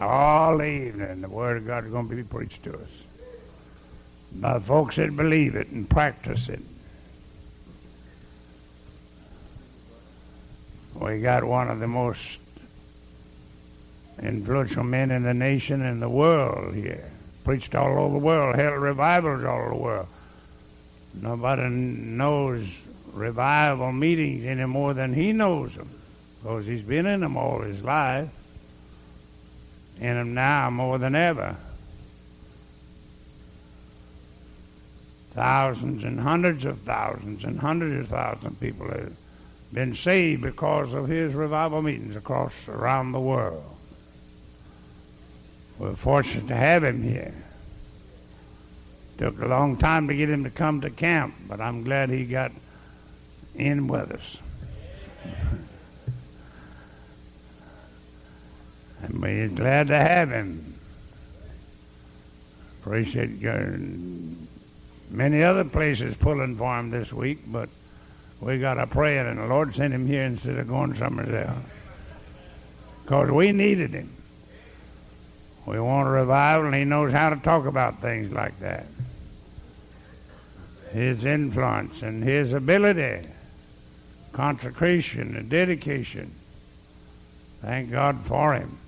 all evening. The Word of God is going to be preached to us by folks that believe it and practice it. We got one of the most influential men in the nation and the world here. Preached all over the world, held revivals all over the world. Nobody knows revival meetings any more than he knows them because he's been in them all his life. In them now more than ever. Thousands and hundreds of thousands and hundreds of thousands of people have been saved because of his revival meetings across around the world. We're fortunate to have him here. Took a long time to get him to come to camp, but I'm glad he got in with us. And we're glad to have him. Appreciate your many other places pulling for him this week, but we got a prayer, and the Lord sent him here instead of going somewhere else. Because we needed him. We want a revival, and he knows how to talk about things like that. His influence and his ability, consecration and dedication. Thank God for him.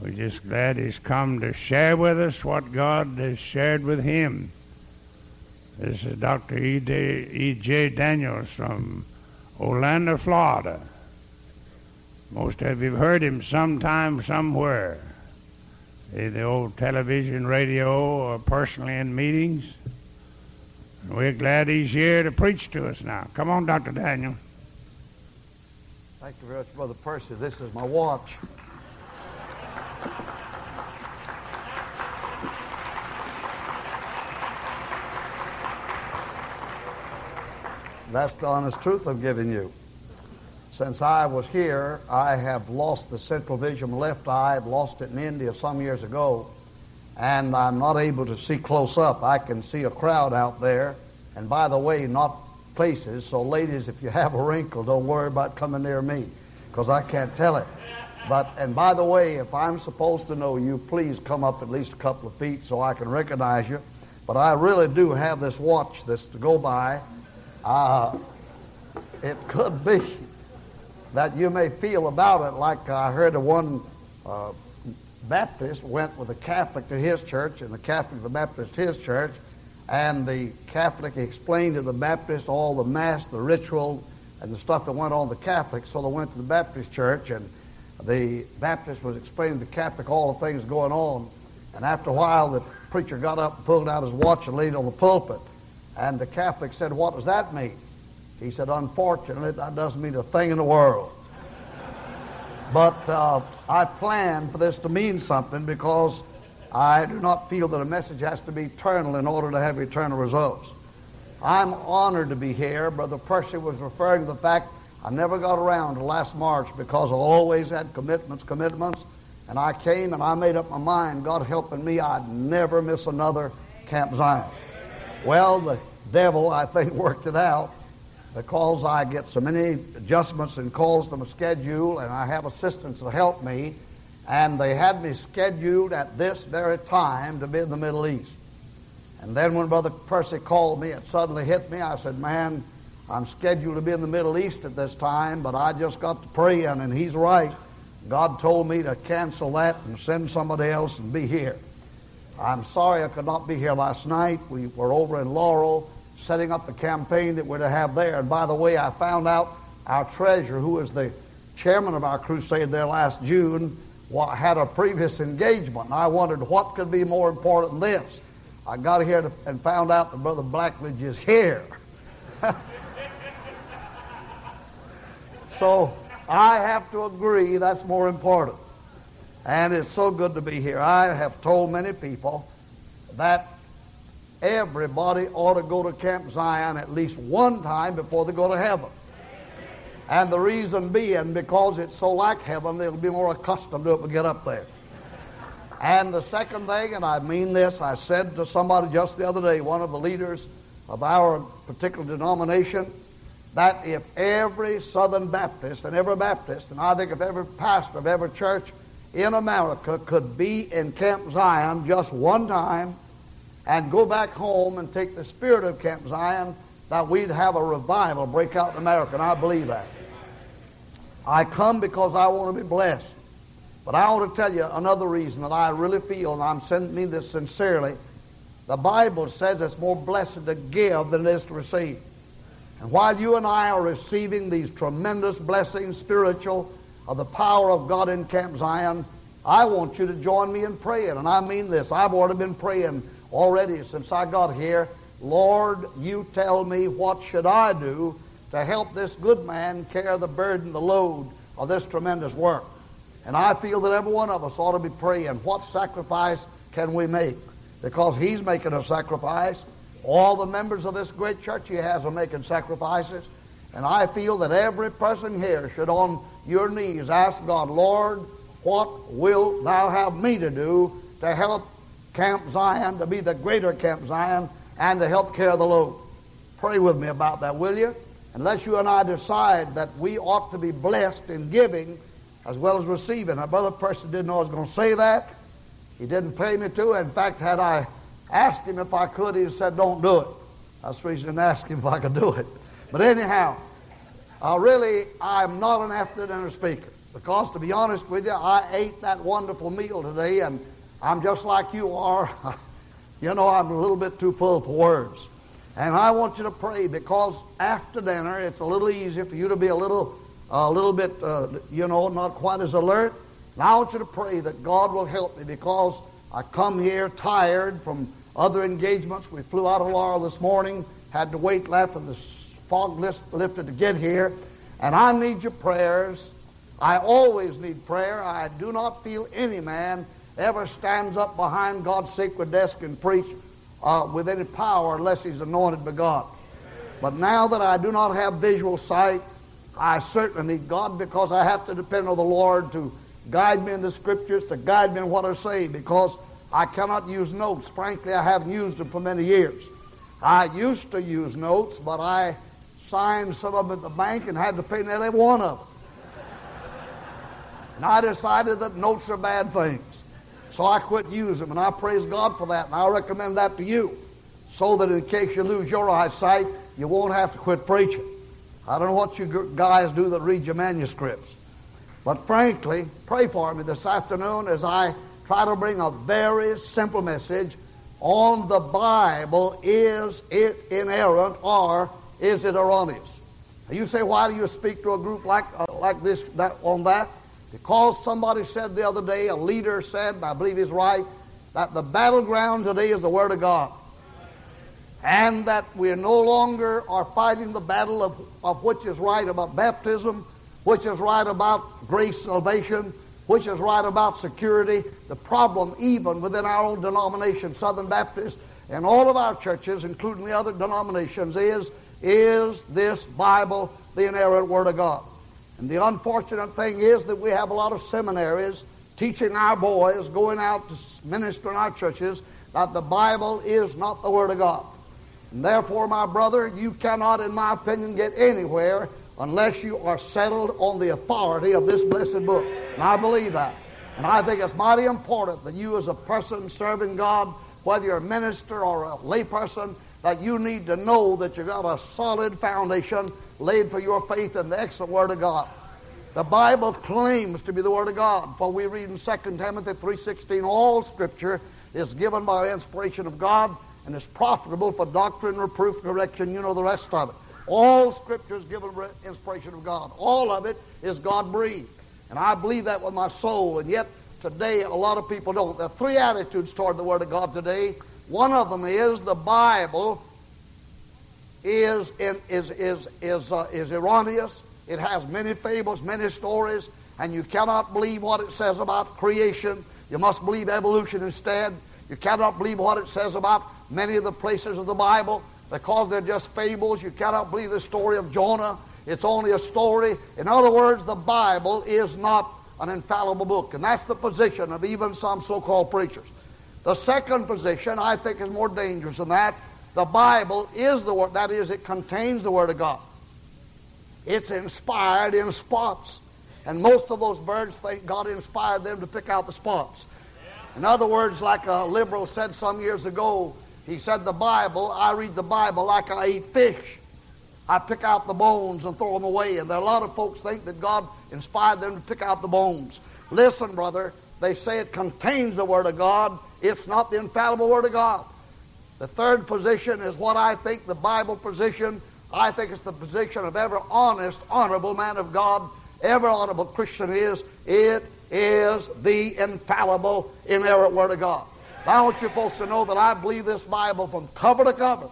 We're just glad he's come to share with us what God has shared with him. This is Dr. E.J. Daniels from Orlando, Florida. Most of you have heard him sometime, somewhere, either old television, radio, or personally in meetings. And we're glad he's here to preach to us now. Come on, Dr. Daniel. Thank you very much, Brother Percy. This is my watch. That's the honest truth I'm giving you. Since I was here, I have lost the central vision left eye. I've lost it in India some years ago, and I'm not able to see close up. I can see a crowd out there, and by the way, not places. So, ladies, if you have a wrinkle, don't worry about coming near me, because I can't tell it. But, and by the way, if I'm supposed to know you, please come up at least a couple of feet so I can recognize you. But I really do have this watch that's to go by uh, it could be that you may feel about it like I heard of one uh, Baptist went with a Catholic to his church and the Catholic to the Baptist to his church, and the Catholic explained to the Baptist all the Mass, the ritual, and the stuff that went on the Catholic, so they went to the Baptist church, and the Baptist was explaining to the Catholic all the things going on, and after a while the preacher got up and pulled out his watch and laid on the pulpit. And the Catholic said, What does that mean? He said, Unfortunately, that doesn't mean a thing in the world. but uh, I plan for this to mean something because I do not feel that a message has to be eternal in order to have eternal results. I'm honored to be here. Brother Percy was referring to the fact I never got around to last March because I always had commitments, commitments. And I came and I made up my mind, God helping me, I'd never miss another Camp Zion. Well, the devil, I think, worked it out because I get so many adjustments and calls to my schedule, and I have assistants to help me, and they had me scheduled at this very time to be in the Middle East. And then when Brother Percy called me, it suddenly hit me. I said, Man, I'm scheduled to be in the Middle East at this time, but I just got to praying, and he's right. God told me to cancel that and send somebody else and be here. I'm sorry I could not be here last night. We were over in Laurel setting up the campaign that we're to have there. And by the way, I found out our treasurer, who was the chairman of our crusade there last June, had a previous engagement. And I wondered what could be more important than this. I got here and found out that Brother Blackledge is here. so I have to agree that's more important. And it's so good to be here. I have told many people that everybody ought to go to Camp Zion at least one time before they go to heaven. And the reason being because it's so like heaven, they'll be more accustomed to it when they get up there. And the second thing, and I mean this, I said to somebody just the other day, one of the leaders of our particular denomination, that if every Southern Baptist and every Baptist, and I think if every pastor of every church in America could be in Camp Zion just one time and go back home and take the spirit of Camp Zion, that we'd have a revival break out in America, and I believe that. I come because I want to be blessed. But I want to tell you another reason that I really feel, and I'm sending this sincerely. The Bible says it's more blessed to give than it is to receive. And while you and I are receiving these tremendous blessings, spiritual, of the power of God in Camp Zion, I want you to join me in praying. And I mean this. I've already been praying already since I got here. Lord, you tell me what should I do to help this good man carry the burden, the load of this tremendous work. And I feel that every one of us ought to be praying, what sacrifice can we make? Because he's making a sacrifice. All the members of this great church he has are making sacrifices. And I feel that every Percy here should on your knees ask God, Lord, what will thou have me to do to help Camp Zion, to be the greater Camp Zion, and to help carry the load? Pray with me about that, will you? Unless you and I decide that we ought to be blessed in giving as well as receiving. Our brother person didn't know I was going to say that. He didn't pay me to. In fact, had I asked him if I could, he said, don't do it. That's the reason I ask him if I could do it. But anyhow, uh, really, I'm not an after dinner speaker because, to be honest with you, I ate that wonderful meal today, and I'm just like you are. you know, I'm a little bit too full for words. And I want you to pray because after dinner, it's a little easier for you to be a little, a little bit, uh, you know, not quite as alert. And I want you to pray that God will help me because I come here tired from other engagements. We flew out of Laurel this morning, had to wait after the fog lifted to get here, and I need your prayers. I always need prayer. I do not feel any man ever stands up behind God's sacred desk and preach uh, with any power unless he's anointed by God. But now that I do not have visual sight, I certainly need God because I have to depend on the Lord to guide me in the scriptures, to guide me in what I say, because I cannot use notes. Frankly, I haven't used them for many years. I used to use notes, but I signed some of them at the bank and had to pay nearly one of them. And I decided that notes are bad things. So I quit using them, and I praise God for that, and I recommend that to you, so that in case you lose your eyesight, you won't have to quit preaching. I don't know what you guys do that read your manuscripts. But frankly, pray for me this afternoon as I try to bring a very simple message on the Bible. Is it inerrant or is it erroneous? You say, why do you speak to a group like, uh, like this that, on that? Because somebody said the other day, a leader said, I believe he's right, that the battleground today is the Word of God. And that we no longer are fighting the battle of, of which is right about baptism, which is right about grace, salvation, which is right about security. The problem, even within our own denomination, Southern Baptist, and all of our churches, including the other denominations, is is this Bible the inerrant Word of God? And the unfortunate thing is that we have a lot of seminaries teaching our boys, going out to minister in our churches, that the Bible is not the Word of God. And therefore, my brother, you cannot, in my opinion, get anywhere unless you are settled on the authority of this blessed book. And I believe that. And I think it's mighty important that you, as a person serving God, whether you're a minister or a layperson, that you need to know that you've got a solid foundation laid for your faith in the excellent Word of God. The Bible claims to be the Word of God, for we read in 2 Timothy 3.16, all Scripture is given by inspiration of God and is profitable for doctrine, reproof, correction. You know the rest of it. All Scripture is given by inspiration of God. All of it is God-breathed. And I believe that with my soul, and yet today a lot of people don't. There are three attitudes toward the Word of God today. One of them is the Bible is, in, is, is, is, uh, is erroneous. It has many fables, many stories, and you cannot believe what it says about creation. You must believe evolution instead. You cannot believe what it says about many of the places of the Bible because they're just fables. You cannot believe the story of Jonah. It's only a story. In other words, the Bible is not an infallible book. And that's the position of even some so-called preachers. The second position, I think, is more dangerous than that. The Bible is the Word. That is, it contains the Word of God. It's inspired in spots. And most of those birds think God inspired them to pick out the spots. In other words, like a liberal said some years ago, he said, The Bible, I read the Bible like I eat fish. I pick out the bones and throw them away. And there are a lot of folks think that God inspired them to pick out the bones. Listen, brother, they say it contains the Word of God. It's not the infallible Word of God. The third position is what I think the Bible position. I think it's the position of every honest, honorable man of God, every honorable Christian is. It is the infallible, inerrant Word of God. I want you folks to know that I believe this Bible from cover to cover.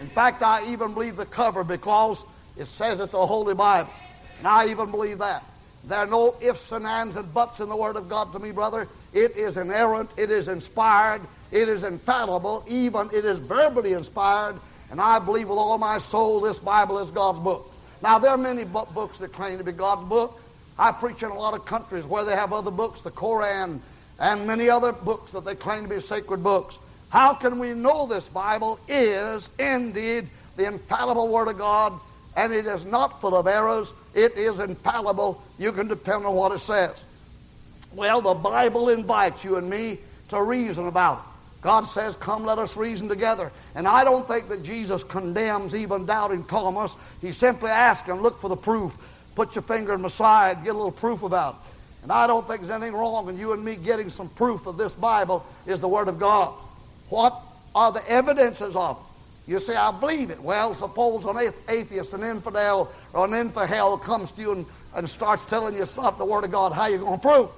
In fact, I even believe the cover because it says it's a holy Bible. And I even believe that. There are no ifs and ands and buts in the Word of God to me, brother. It is inerrant. It is inspired. It is infallible. Even it is verbally inspired. And I believe with all my soul this Bible is God's book. Now, there are many books that claim to be God's book. I preach in a lot of countries where they have other books, the Koran, and many other books that they claim to be sacred books. How can we know this Bible is indeed the infallible Word of God, and it is not full of errors? It is infallible. You can depend on what it says. Well, the Bible invites you and me to reason about it. God says, Come, let us reason together. And I don't think that Jesus condemns even doubting Thomas. He simply asks him, Look for the proof. Put your finger in my side, get a little proof about it. And I don't think there's anything wrong in you and me getting some proof of this Bible is the Word of God. What are the evidences of it? You say, I believe it. Well, suppose an atheist, an infidel, or an infidel comes to you and, and starts telling you it's not the Word of God. How you going to prove?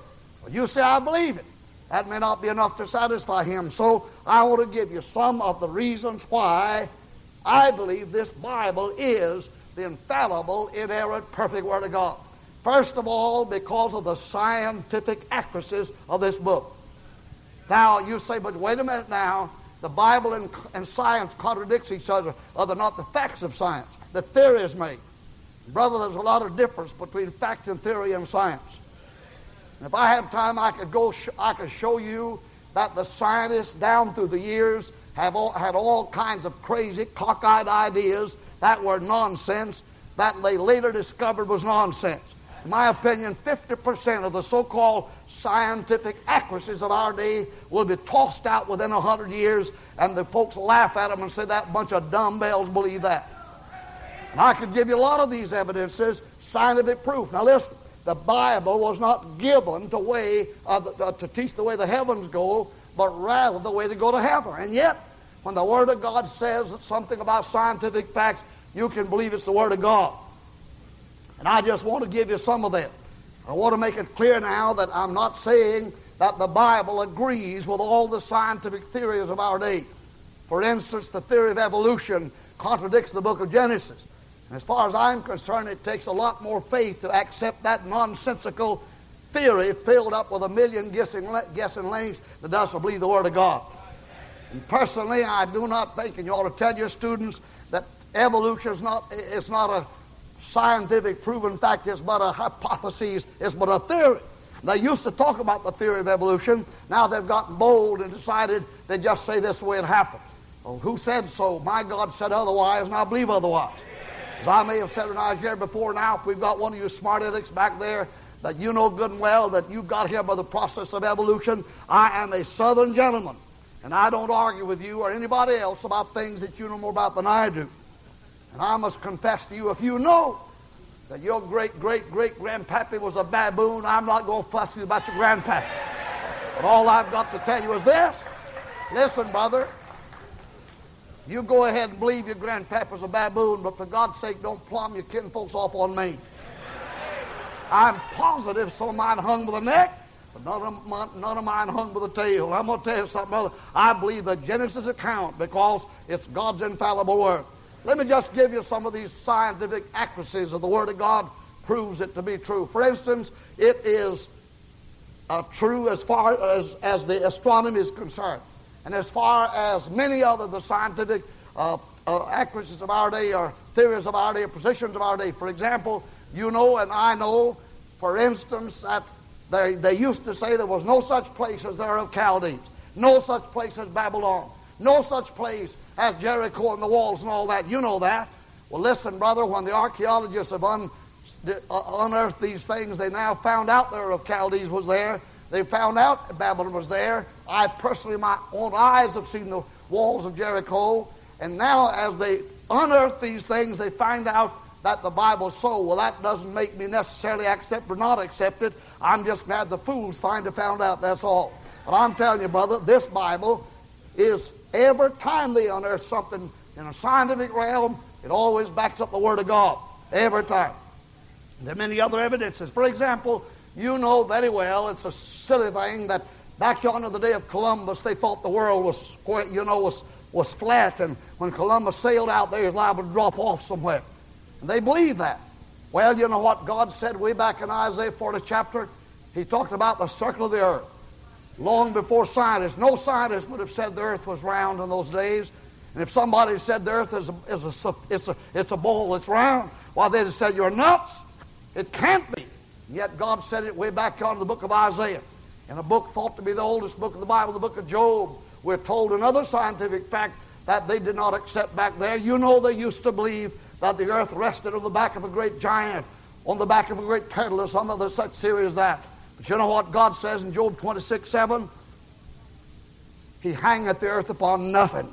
Well, you say, I believe it. That may not be enough to satisfy him. So I want to give you some of the reasons why I believe this Bible is the infallible, inerrant, perfect Word of God. First of all, because of the scientific accuracies of this book. Now, you say, but wait a minute now. The Bible and, and science contradicts each other. They not the facts of science? The theories make. Brother, there's a lot of difference between fact and theory and science. And if I had time, I could go. Sh- I could show you that the scientists down through the years have all, had all kinds of crazy, cockeyed ideas that were nonsense that they later discovered was nonsense. In my opinion, 50% of the so-called scientific accuracies of our day will be tossed out within a hundred years, and the folks laugh at them and say that bunch of dumbbells believe that. And I could give you a lot of these evidences, scientific proof. Now listen, the Bible was not given to way uh, to teach the way the heavens go, but rather the way to go to heaven. And yet, when the Word of God says something about scientific facts, you can believe it's the Word of God. And I just want to give you some of that. I want to make it clear now that I'm not saying that the Bible agrees with all the scientific theories of our day. For instance, the theory of evolution contradicts the book of Genesis. As far as I'm concerned, it takes a lot more faith to accept that nonsensical theory filled up with a million guessing, guessing links that doesn't believe the Word of God. And personally, I do not think, and you ought to tell your students, that evolution is not, is not a scientific proven fact, it's but a hypothesis, it's but a theory. They used to talk about the theory of evolution. Now they've gotten bold and decided they just say this way it happened. Well, who said so? My God said otherwise, and I believe otherwise. As I may have said when I was here before now, if we've got one of you smart addicts back there that you know good and well that you got here by the process of evolution, I am a southern gentleman. And I don't argue with you or anybody else about things that you know more about than I do. And I must confess to you, if you know that your great great great grandpappy was a baboon, I'm not going to fuss you about your grandpappy. But all I've got to tell you is this. Listen, brother, you go ahead and believe your grandpapa's a baboon, but for God's sake, don't plumb your kinfolks off on me. I'm positive some of mine hung with a neck, but none of, mine, none of mine hung with a tail. I'm going to tell you something, brother. I believe the Genesis account because it's God's infallible word. Let me just give you some of these scientific accuracies of the Word of God proves it to be true. For instance, it is uh, true as far as, as the astronomy is concerned. And as far as many other the scientific uh, uh, accuracies of our day or theories of our day or positions of our day. For example, you know and I know, for instance, that they, they used to say Ur was no such place as there of Chaldees, no such place as Babylon, no such place as Jericho and Ur walls and all that. You know that. Well, listen, brother, when the archaeologists have un, uh, unearthed these things, they now found out the of Chaldees was there. They found out Babylon was there. I personally, my own eyes have seen the walls of Jericho. And now, as they unearth these things, they find out that the Bible's so. Well, that doesn't make me necessarily accept or not accept it. I'm just glad the fools find found out, that's all. But I'm telling you, brother, this Bible is every time they unearth something in a scientific realm, it always backs up the Word of God. Every time. There are many other evidences. For example, you know very well it's a silly thing that back yonder the day of Columbus, they thought the world was, you know, was, was flat, and when Columbus sailed out there, he was liable to drop off somewhere. And they believed that. Well, you know what God said way back in Isaiah 40 chapter? He talked about the circle of the earth. Long before scientists, no scientist would have said the earth was round in those days. And if somebody said the earth is a, is a, it's a, it's a bowl that's round, why, they'd have said, you're nuts. It can't be. And yet God said it way back on the book of Isaiah. In a book thought to be the oldest book of the Bible, the book of Job, we're told another scientific fact that they did not accept back there. You know they used to believe that the earth rested on the back of a great giant, on the back of a great turtle, or some other such theory as that. But you know what God says in Job 26, 7? He hangeth the earth upon nothing.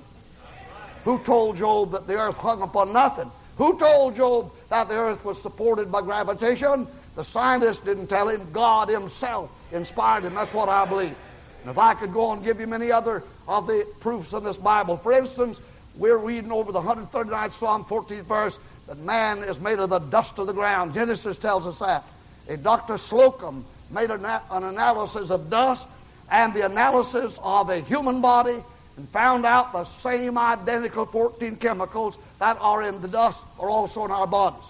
Who told Job that the earth hung upon nothing? Who told Job that the earth was supported by gravitation? The scientists didn't tell him. God himself inspired him. That's what I believe. And if I could go and give you many other of the proofs in this Bible. For instance, we're reading over the 139th Psalm, 14th verse, that man is made of the dust of the ground. Genesis tells us that. A Dr. Slocum made an, an analysis of dust and the analysis of a human body and found out the same identical 14 chemicals that are in the dust are also in our bodies.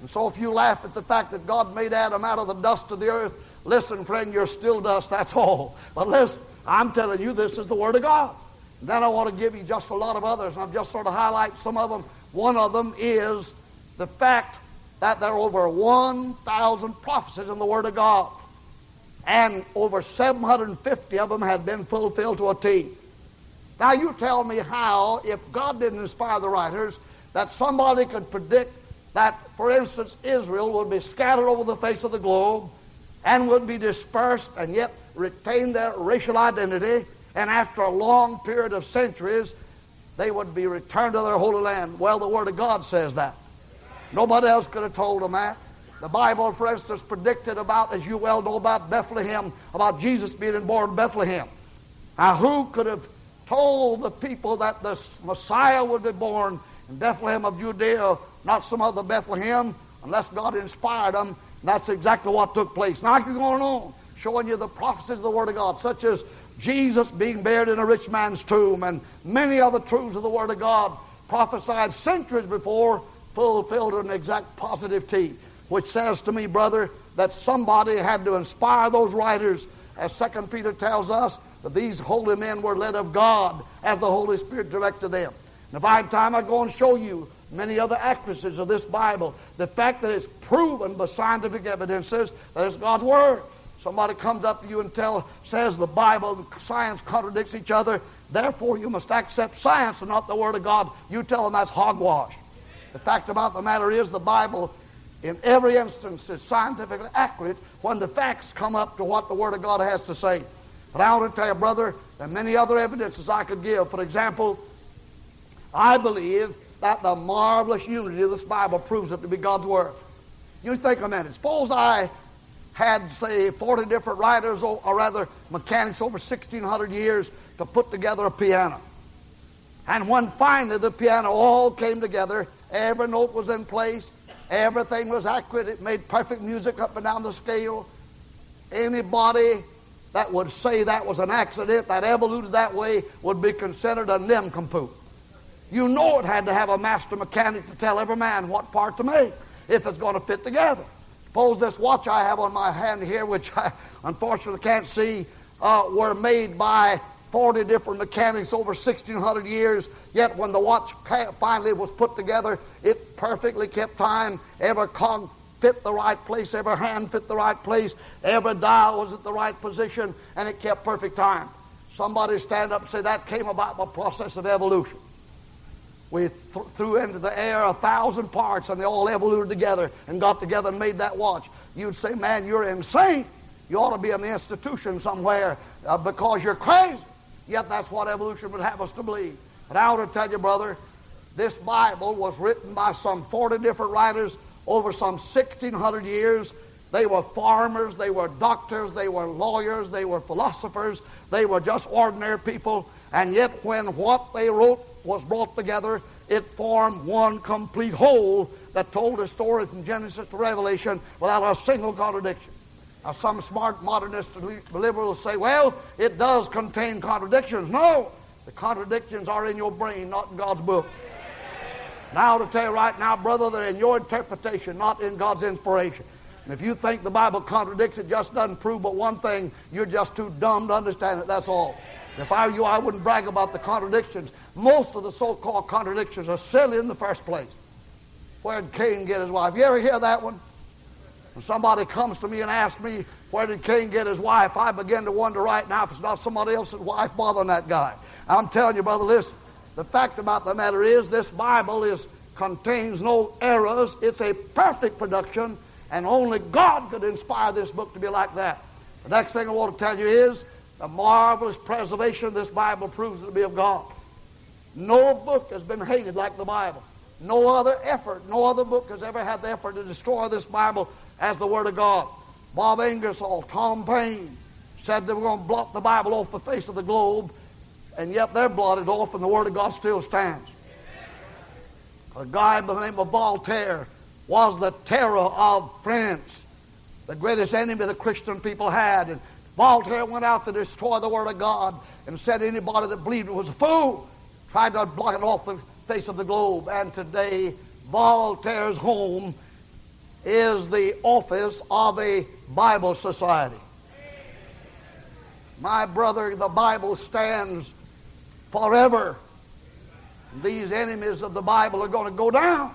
And so if you laugh at the fact that God made Adam out of the dust of the earth, listen, friend, you're still dust, that's all. But listen, I'm telling you, this is the Word of God. And Then I want to give you just a lot of others, and I've just sort of highlight some of them. One of them is the fact that there are over 1,000 prophecies in the Word of God, and over 750 of them have been fulfilled to a T. Now you tell me how, if God didn't inspire the writers, that somebody could predict that, for instance, Israel would be scattered over the face of the globe and would be dispersed and yet retain their racial identity and after a long period of centuries, they would be returned to their holy land. Well, the Word of God says that. Nobody else could have told them that. The Bible, for instance, predicted about, as you well know, about Bethlehem, about Jesus being born in Bethlehem. Now, who could have told the people that the Messiah would be born in Bethlehem of Judea, not some other Bethlehem, unless God inspired them? That's exactly what took place. Now, I can go on showing you the prophecies of the Word of God, such as Jesus being buried in a rich man's tomb, and many other truths of the Word of God prophesied centuries before, fulfilled in exact positive T, which says to me, brother, that somebody had to inspire those writers, as Second Peter tells us, that these holy men were led of God as the Holy Spirit directed them. And if I had time, I'd go and show you many other accuracies of this Bible. The fact that it's proven by scientific evidences that it's God's Word. Somebody comes up to you and tell, says the Bible and science contradicts each other. Therefore, you must accept science and not the Word of God. You tell them that's hogwash. The fact about the matter is the Bible, in every instance, is scientifically accurate when the facts come up to what the Word of God has to say. But I want to tell you, brother, there are many other evidences I could give. For example, I believe that the marvelous unity of this Bible proves it to be God's Word. You think a minute. Suppose I had, say, 40 different writers, or, rather mechanics over 1,600 years to put together a piano. And when finally the piano all came together, every note was in place, everything was accurate, it made perfect music up and down the scale. Anybody that would say that was an accident, that evolved that way, would be considered a nincompoop. You know it had to have a master mechanic to tell every man what part to make if it's going to fit together. Suppose this watch I have on my hand here, which I unfortunately can't see, uh, were made by 40 different mechanics over 1,600 years. Yet when the watch finally was put together, it perfectly kept time. Every cog fit the right place, every hand fit the right place, every dial was at the right position, and it kept perfect time. Somebody stand up and say that came about by process of evolution. we th- threw into the air a thousand parts and they all evolved together and got together and made that watch. You'd say, man, you're insane. You ought to be in the institution somewhere uh, because you're crazy. Yet that's what evolution would have us to believe. But I want to tell you, brother, this Bible was written by some 40 different writers over some 1,600 years. They were farmers, they were doctors, they were lawyers, they were philosophers, they were just ordinary people. And yet, when what they wrote was brought together, it formed one complete whole that told a story from Genesis to Revelation without a single contradiction. Now, some smart modernist liberals say, well, it does contain contradictions. No, the contradictions are in your brain, not in God's book. Now, to tell you right now, brother, that in your interpretation, not in God's inspiration. And if you think the Bible contradicts, it just doesn't prove but one thing. You're just too dumb to understand it. That's all. If I were you, I wouldn't brag about the contradictions. Most of the so-called contradictions are silly in the first place. Where did Cain get his wife? You ever hear that one? When somebody comes to me and asks me, where did Cain get his wife? I begin to wonder right now if it's not somebody else's wife bothering that guy. I'm telling you, brother, listen. The fact about the matter is this Bible is contains no errors. It's a perfect production, and only God could inspire this book to be like that. The next thing I want to tell you is the marvelous preservation of this Bible proves it to be of God. No book has been hated like the Bible. No other effort, no other book has ever had the effort to destroy this Bible as the Word of God. Bob Ingersoll, Tom Paine said they were going to blot the Bible off the face of the globe and yet they're blotted off, and the Word of God still stands. A guy by the name of Voltaire was the terror of France, the greatest enemy the Christian people had. And Voltaire went out to destroy the Word of God and said anybody that believed it was a fool. Tried to blot it off the face of the globe. And today, Voltaire's home is the office of a Bible society. My brother, the Bible stands forever. These enemies of the Bible are going to go down.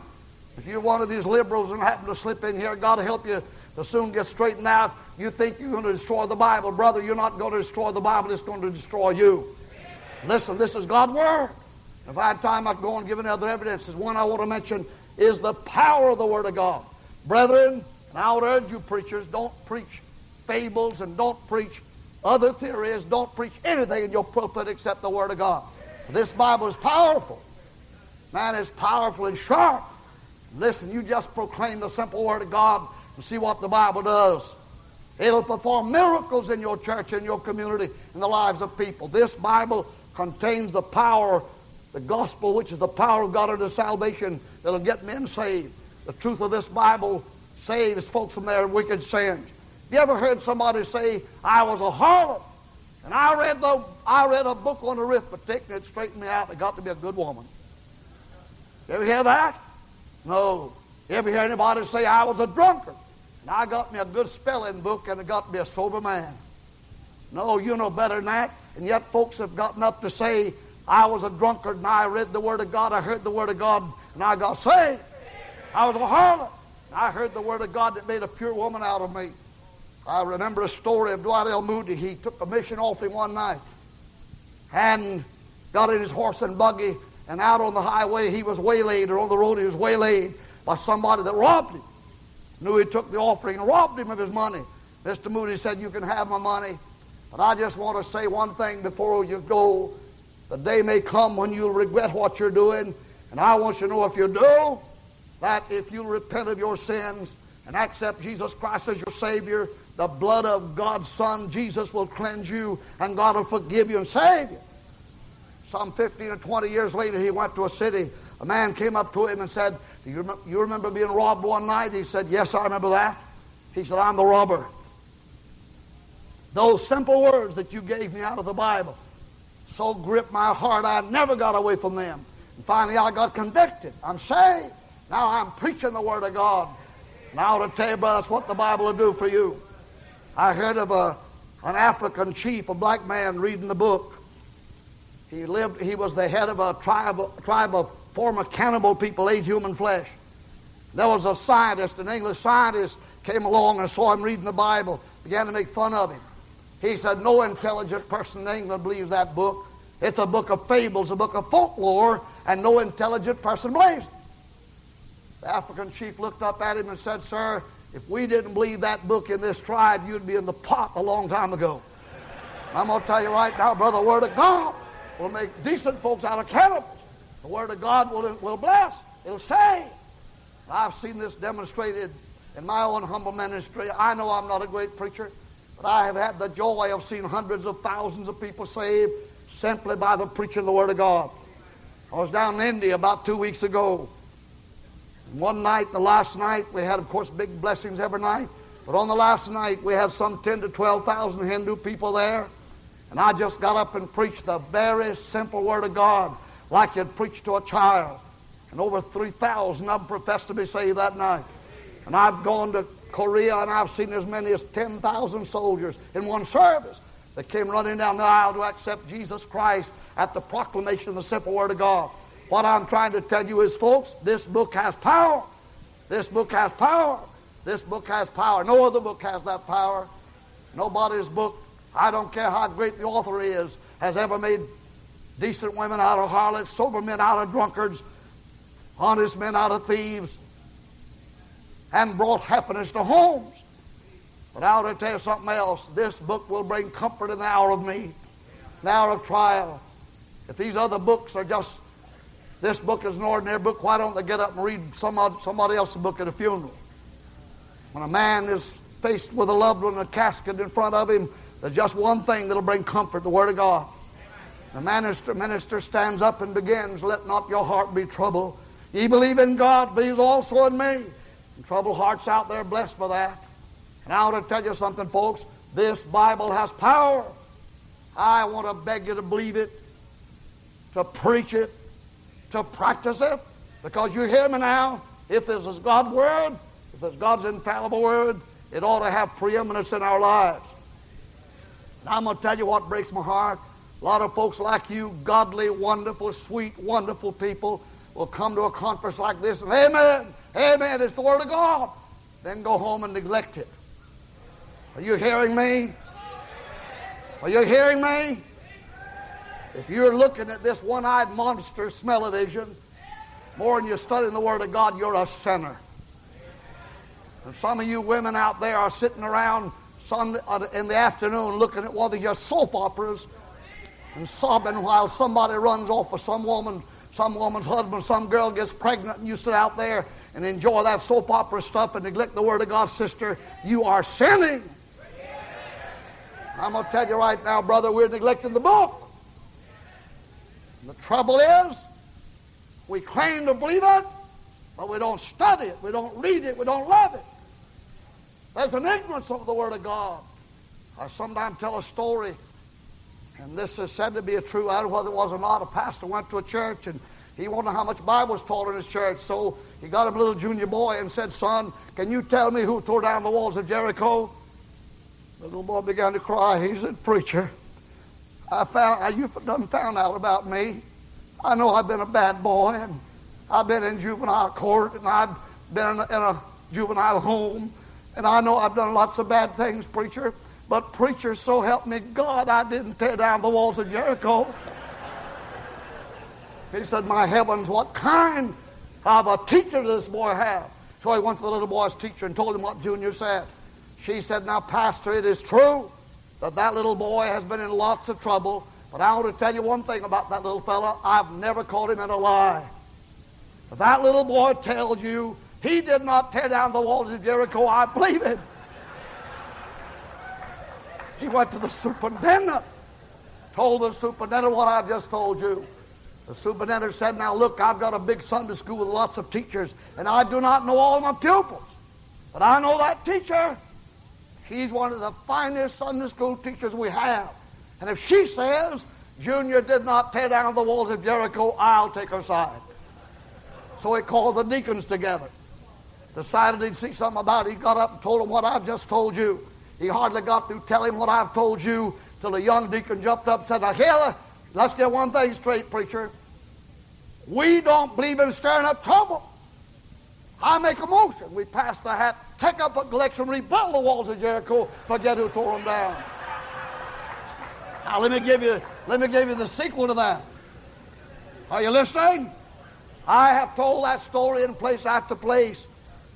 If you're one of these liberals and happen to slip in here, God help you to soon get straightened out. You think you're going to destroy the Bible. Brother, you're not going to destroy the Bible. It's going to destroy you. Listen, this is God's Word. If I had time, I'd go on and give another evidence. One I want to mention is the power of the Word of God. Brethren, and I would urge you preachers, don't preach fables and don't preach other theories. Don't preach anything in your pulpit except the Word of God. This Bible is powerful. Man, it's powerful and sharp. Listen, you just proclaim the simple Word of God and see what the Bible does. It'll perform miracles in your church, in your community, in the lives of people. This Bible contains the power, the gospel, which is the power of God unto salvation that'll get men saved. The truth of this Bible saves folks from their wicked sins. You ever heard somebody say, I was a harlot? And I read, the, I read a book on arithmetic and it straightened me out. It got to be a good woman. You ever hear that? No. You ever hear anybody say, I was a drunkard? And I got me a good spelling book and it got me a sober man. No, you know better than that. And yet folks have gotten up to say, I was a drunkard and I read the Word of God, I heard the Word of God, and I got saved. I was a harlot. I heard the Word of God that made a pure woman out of me. I remember a story of Dwight L. Moody. He took a mission offering one night and got in his horse and buggy, and out on the highway he was waylaid, or on the road he was waylaid by somebody that robbed him. Knew he took the offering and robbed him of his money. Mr. Moody said, You can have my money, but I just want to say one thing before you go. The day may come when you'll regret what you're doing, and I want you to know if you do, that if you repent of your sins and accept Jesus Christ as your Savior, the blood of God's Son, Jesus, will cleanse you, and God will forgive you and save you. Some 15 or 20 years later, he went to a city. A man came up to him and said, Do you, rem- you remember being robbed one night? He said, Yes, I remember that. He said, I'm the robber. Those simple words that you gave me out of the Bible so gripped my heart, I never got away from them. And finally, I got convicted. I'm saved. Now I'm preaching the Word of God. Now to tell you, brother, that's what the Bible will do for you. I heard of a, an African chief, a black man, reading the book. He lived. He was the head of a tribe, tribe of former cannibal people ate human flesh. There was a scientist, an English scientist, came along and saw him reading the Bible, began to make fun of him. He said, "No intelligent person in England believes that book. It's a book of fables, a book of folklore, and no intelligent person believes it. African chief looked up at him and said, Sir, if we didn't believe that book in this tribe, you'd be in the pot a long time ago. I'm going to tell you right now, brother, the Word of God will make decent folks out of cannibals. The Word of God will, will bless. It'll save. I've seen this demonstrated in my own humble ministry. I know I'm not a great preacher, but I have had the joy of seeing hundreds of thousands of people saved simply by the preaching of the Word of God. I was down in India about two weeks ago. One night, the last night, we had, of course, big blessings every night. But on the last night, we had some 10 to 12,000 Hindu people there. And I just got up and preached the very simple Word of God like you'd preach to a child. And over 3,000 of them professed to be saved that night. And I've gone to Korea and I've seen as many as 10,000 soldiers in one service that came running down the aisle to accept Jesus Christ at the proclamation of the simple Word of God. What I'm trying to tell you is, folks, this book has power. This book has power. This book has power. No other book has that power. Nobody's book, I don't care how great the author is, has ever made decent women out of harlots, sober men out of drunkards, honest men out of thieves, and brought happiness to homes. But I want to tell you something else. This book will bring comfort in the hour of need, the hour of trial. If these other books are just, this book is an ordinary book, why don't they get up and read somebody, somebody else's book at a funeral? When a man is faced with a loved one in a casket in front of him, there's just one thing that'll bring comfort, the Word of God. The minister, minister stands up and begins, Let not your heart be troubled. Ye believe in God, believe also in me. And troubled hearts out there blessed by that. And I want to tell you something, folks. This Bible has power. I want to beg you to believe it, to preach it, to practice it. Because you hear me now. If this is God's Word, if it's God's infallible Word, it ought to have preeminence in our lives. And I'm going to tell you what breaks my heart. A lot of folks like you, godly, wonderful, sweet, wonderful people, will come to a conference like this and, Amen, Amen, it's the Word of God. Then go home and neglect it. Are you hearing me? Are you hearing me? If you're looking at this one-eyed monster smell-o-vision more than you're studying the Word of God, you're a sinner. And some of you women out there are sitting around Sunday, uh, in the afternoon looking at one of your soap operas and sobbing while somebody runs off with some woman, some woman's husband, some girl gets pregnant, and you sit out there and enjoy that soap opera stuff and neglect the Word of God, sister, you are sinning. I'm going to tell you right now, brother, we're neglecting the book. And the trouble is, we claim to believe it, but we don't study it, we don't read it, we don't love it. There's an ignorance of the Word of God. I sometimes tell a story and this is said to be a true. I don't know whether it was or not. A pastor went to a church and he wanted how much Bible was taught in his church. So he got him a little junior boy and said, Son, can you tell me who tore down the walls of Jericho? The little boy began to cry. He said, Preacher, I found you done found out about me. I know I've been a bad boy and I've been in juvenile court and I've been in a, in a juvenile home and I know I've done lots of bad things, preacher. But preacher, so help me God, I didn't tear down the walls of Jericho. He said, My heavens, what kind of a teacher does this boy have? So he went to the little boy's teacher and told him what Junior said. She said, Now, Pastor, it is true that that little boy has been in lots of trouble, but I want to tell you one thing about that little fellow. I've never caught him in a lie. If that little boy tells you he did not tear down the walls of Jericho, I believe it. He went to the superintendent, told the superintendent what I just told you. The superintendent said, Now look, I've got a big Sunday school with lots of teachers, and I do not know all my pupils. But I know that teacher. She's one of the finest Sunday school teachers we have. And if she says Junior did not tear down the walls of Jericho, I'll take her side. So he called the deacons together. Decided he'd see something about it. He got up and told them what I've just told you. He hardly got through telling what I've told you till the young deacon jumped up and said, Now, let's get one thing straight, preacher. We don't believe in stirring up trouble. I make a motion. We pass the hat, take up a collection, rebuild the walls of Jericho, forget who tore them down. Now let me give you let me give you the sequel to that. Are you listening? I have told that story in place after place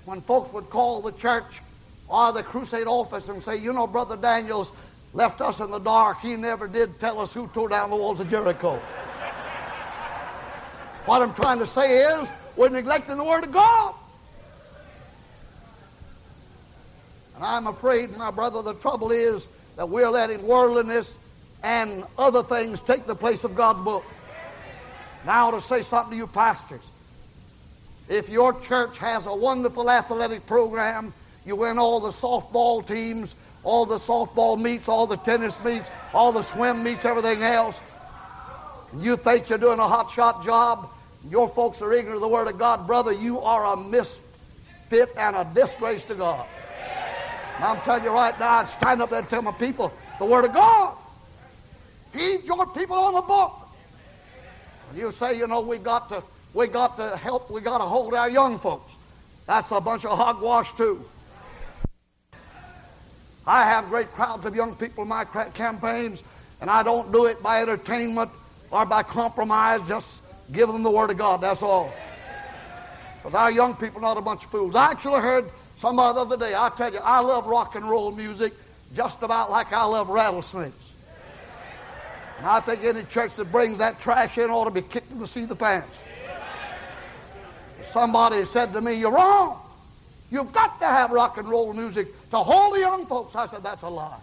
when folks would call the church or the crusade office and say, you know, Brother Daniels left us in the dark. He never did tell us who tore down the walls of Jericho. what I'm trying to say is, we're neglecting the Word of God. I'm afraid, my brother, the trouble is that we're letting worldliness and other things take the place of God's book. Now, to say something to you pastors. If your church has a wonderful athletic program, you win all the softball teams, all the softball meets, all the tennis meets, all the swim meets, everything else, and you think you're doing a hot shot job, your folks are ignorant of the Word of God, brother, you are a misfit and a disgrace to God. And I'm telling you right now, I'd stand up there and tell my people the Word of God. Feed your people on the book. And you say, you know, we got to we got to help, we got to hold our young folks. That's a bunch of hogwash too. I have great crowds of young people in my campaigns, and I don't do it by entertainment or by compromise. Just give them the Word of God. That's all. Because our young people are not a bunch of fools. I actually heard some other day. I tell you, I love rock and roll music just about like I love rattlesnakes. And I think any church that brings that trash in ought to be kicked in the seat of the pants. Somebody said to me, You're wrong. You've got to have rock and roll music to hold the young folks. I said, That's a lie.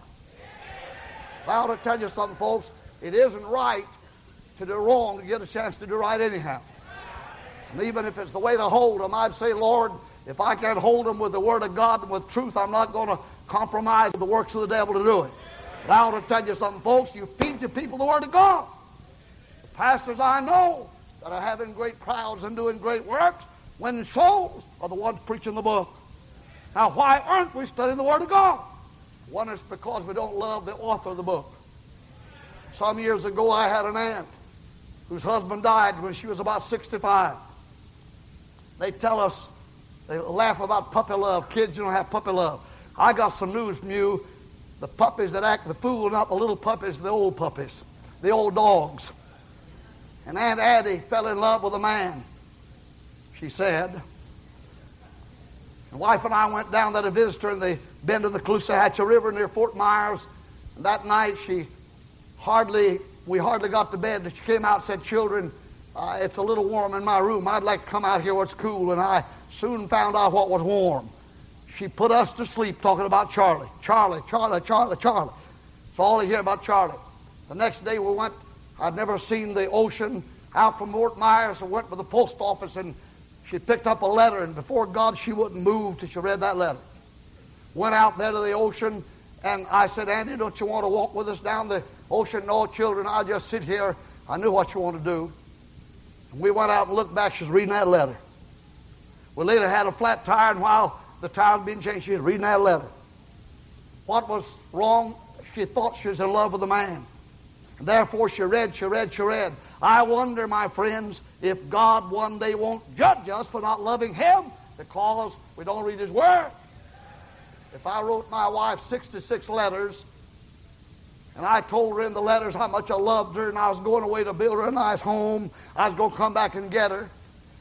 I ought to tell you something, folks. It isn't right to do wrong to get a chance to do right anyhow. And even if it's the way to hold them, I'd say, Lord, if I can't hold them with the Word of God and with truth, I'm not going to compromise the works of the devil to do it. But I ought to tell you something, folks. You feed your people the Word of God. The pastors I know that are having great crowds and doing great works, when souls are the ones preaching the book. Now, why aren't we studying the Word of God? One is because we don't love the author of the book. Some years ago, I had an aunt whose husband died when she was about 65. They tell us, they laugh about puppy love. Kids, you don't have puppy love. I got some news from you. The puppies that act the fool, not the little puppies, the old puppies, the old dogs. And Aunt Addie fell in love with a man she said. And wife and I went down there to visit her in the bend of the Caloosahatchee River near Fort Myers. And that night she hardly, we hardly got to bed. She came out and said, children, uh, it's a little warm in my room. I'd like to come out here where it's cool. And I soon found out what was warm. She put us to sleep talking about Charlie. Charlie, Charlie, Charlie, Charlie. That's all I hear about Charlie. The next day we went, I'd never seen the ocean out from Fort Myers. I went to the post office and she picked up a letter, and before God, she wouldn't move till she read that letter. Went out there to the ocean, and I said, Addie, don't you want to walk with us down the ocean? No, children, I'll just sit here. I knew what you want to do. And we went out and looked back. She was reading that letter. We later had a flat tire, and while the tire was being changed, she was reading that letter. What was wrong? She thought she was in love with the man. And therefore, she read, she read, she read. I wonder, my friends, if God one day won't judge us for not loving Him because we don't read His Word. If I wrote my wife 66 letters and I told her in the letters how much I loved her and I was going away to build her a nice home, I was going to come back and get her,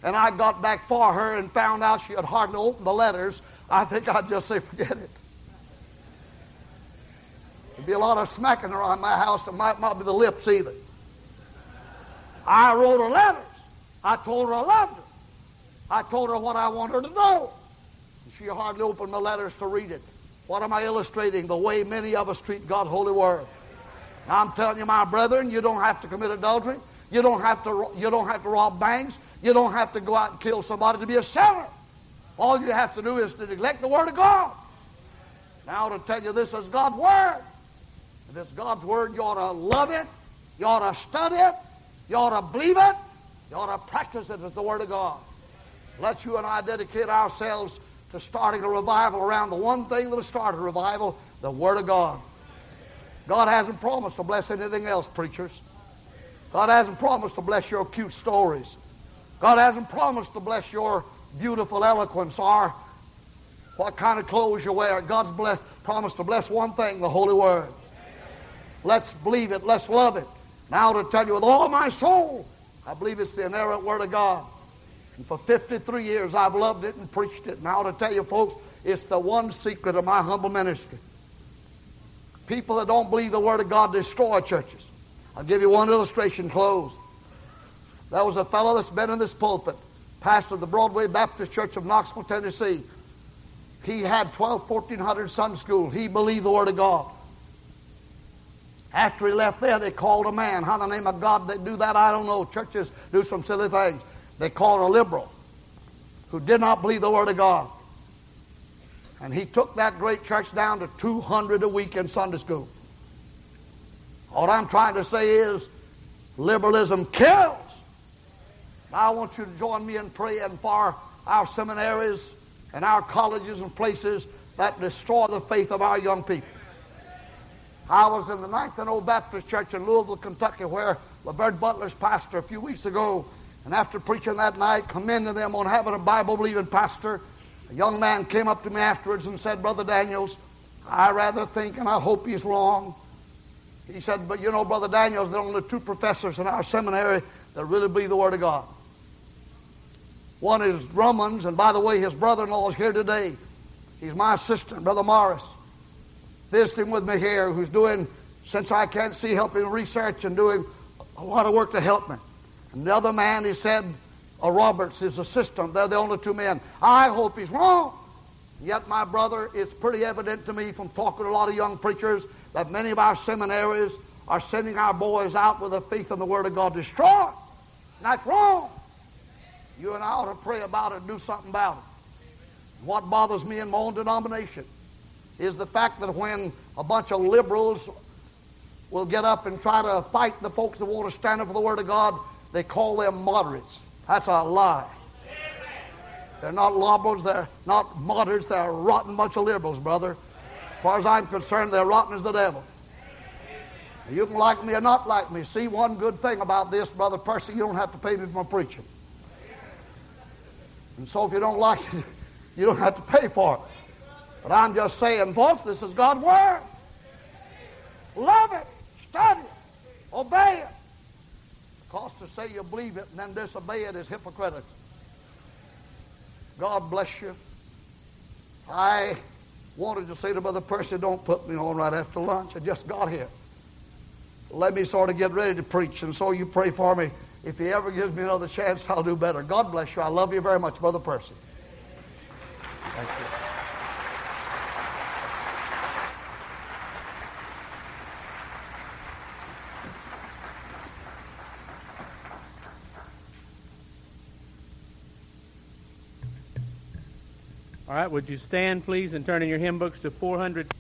and I got back for her and found out she had hardly opened the letters, I think I'd just say, forget it. There'd be a lot of smacking around my house and might not be the lips either. I wrote her letters. I told her I loved her. I told her what I want her to know. She hardly opened my letters to read it. What am I illustrating? The way many of us treat God's holy word. I'm telling you, my brethren, you don't have to commit adultery. You don't have to, you don't have to rob banks. You don't have to go out and kill somebody to be a sinner. All you have to do is to neglect the Word of God. Now, to tell you this is God's Word. If it's God's Word, you ought to love it. You ought to study it. You ought to believe it. You ought to practice it as the Word of God. Let you and I dedicate ourselves to starting a revival around the one thing that will start a revival, the Word of God. God hasn't promised to bless anything else, preachers. God hasn't promised to bless your cute stories. God hasn't promised to bless your beautiful eloquence or what kind of clothes you wear. God's bless, promised to bless one thing, the Holy Word. Let's believe it. Let's love it. Now to tell you with all my soul, I believe it's the inerrant Word of God. And for 53 years, I've loved it and preached it. Ought to tell you, folks, it's the one secret of my humble ministry. People that don't believe the Word of God destroy churches. I'll give you one illustration, close. There was a fellow that's been in this pulpit, pastor of the Broadway Baptist Church of Knoxville, Tennessee. He had 12, 1400 Sunday school. He believed the Word of God. After he left there, they called a man. How in the name of God they do that, I don't know. Churches do some silly things. They called a liberal who did not believe the Word of God. And he took that great church down to 200 a week in Sunday school. What I'm trying to say is liberalism kills. I want you to join me in praying for our seminaries and our colleges and places that destroy the faith of our young people. I was in the Ninth and O Baptist Church in Louisville, Kentucky, where LeVert Butler's pastor a few weeks ago, and after preaching that night, commending them on having a Bible-believing pastor, a young man came up to me afterwards and said, Brother Daniels, I rather think, and I hope he's wrong. He said, but you know, Brother Daniels, there are only two professors in our seminary that really believe the Word of God. One is Romans, and by the way, his brother-in-law is here today. He's my assistant, Brother Morris, visiting with me here, who's doing, since I can't see, helping research and doing a lot of work to help me. And the other man, he said, uh, Roberts, his assistant. They're the only two men. I hope he's wrong. Yet, my brother, it's pretty evident to me from talking to a lot of young preachers that many of our seminaries are sending our boys out with a faith in the Word of God destroyed. And That's wrong. You and I ought to pray about it and do something about it. What bothers me in my own denomination is the fact that when a bunch of liberals will get up and try to fight the folks that want to stand up for the Word of God, they call them moderates. That's a lie. They're not liberals, they're not moderates, they're a rotten bunch of liberals, brother. As far as I'm concerned, they're rotten as the devil. You can like me or not like me. See, one good thing about this, Brother Percy, you don't have to pay me for my preaching. And so if you don't like it, you don't have to pay for it. But I'm just saying, folks, this is God's Word. Love it, study it, obey it. Because to say you believe it and then disobey it is hypocritical. God bless you. I wanted to say to Brother Percy, don't put me on right after lunch. I just got here. Let me sort of get ready to preach, and so you pray for me. If he ever gives me another chance, I'll do better. God bless you. I love you very much, Brother Percy. Thank you. All right, would you stand, please, and turn in your hymn books to 400.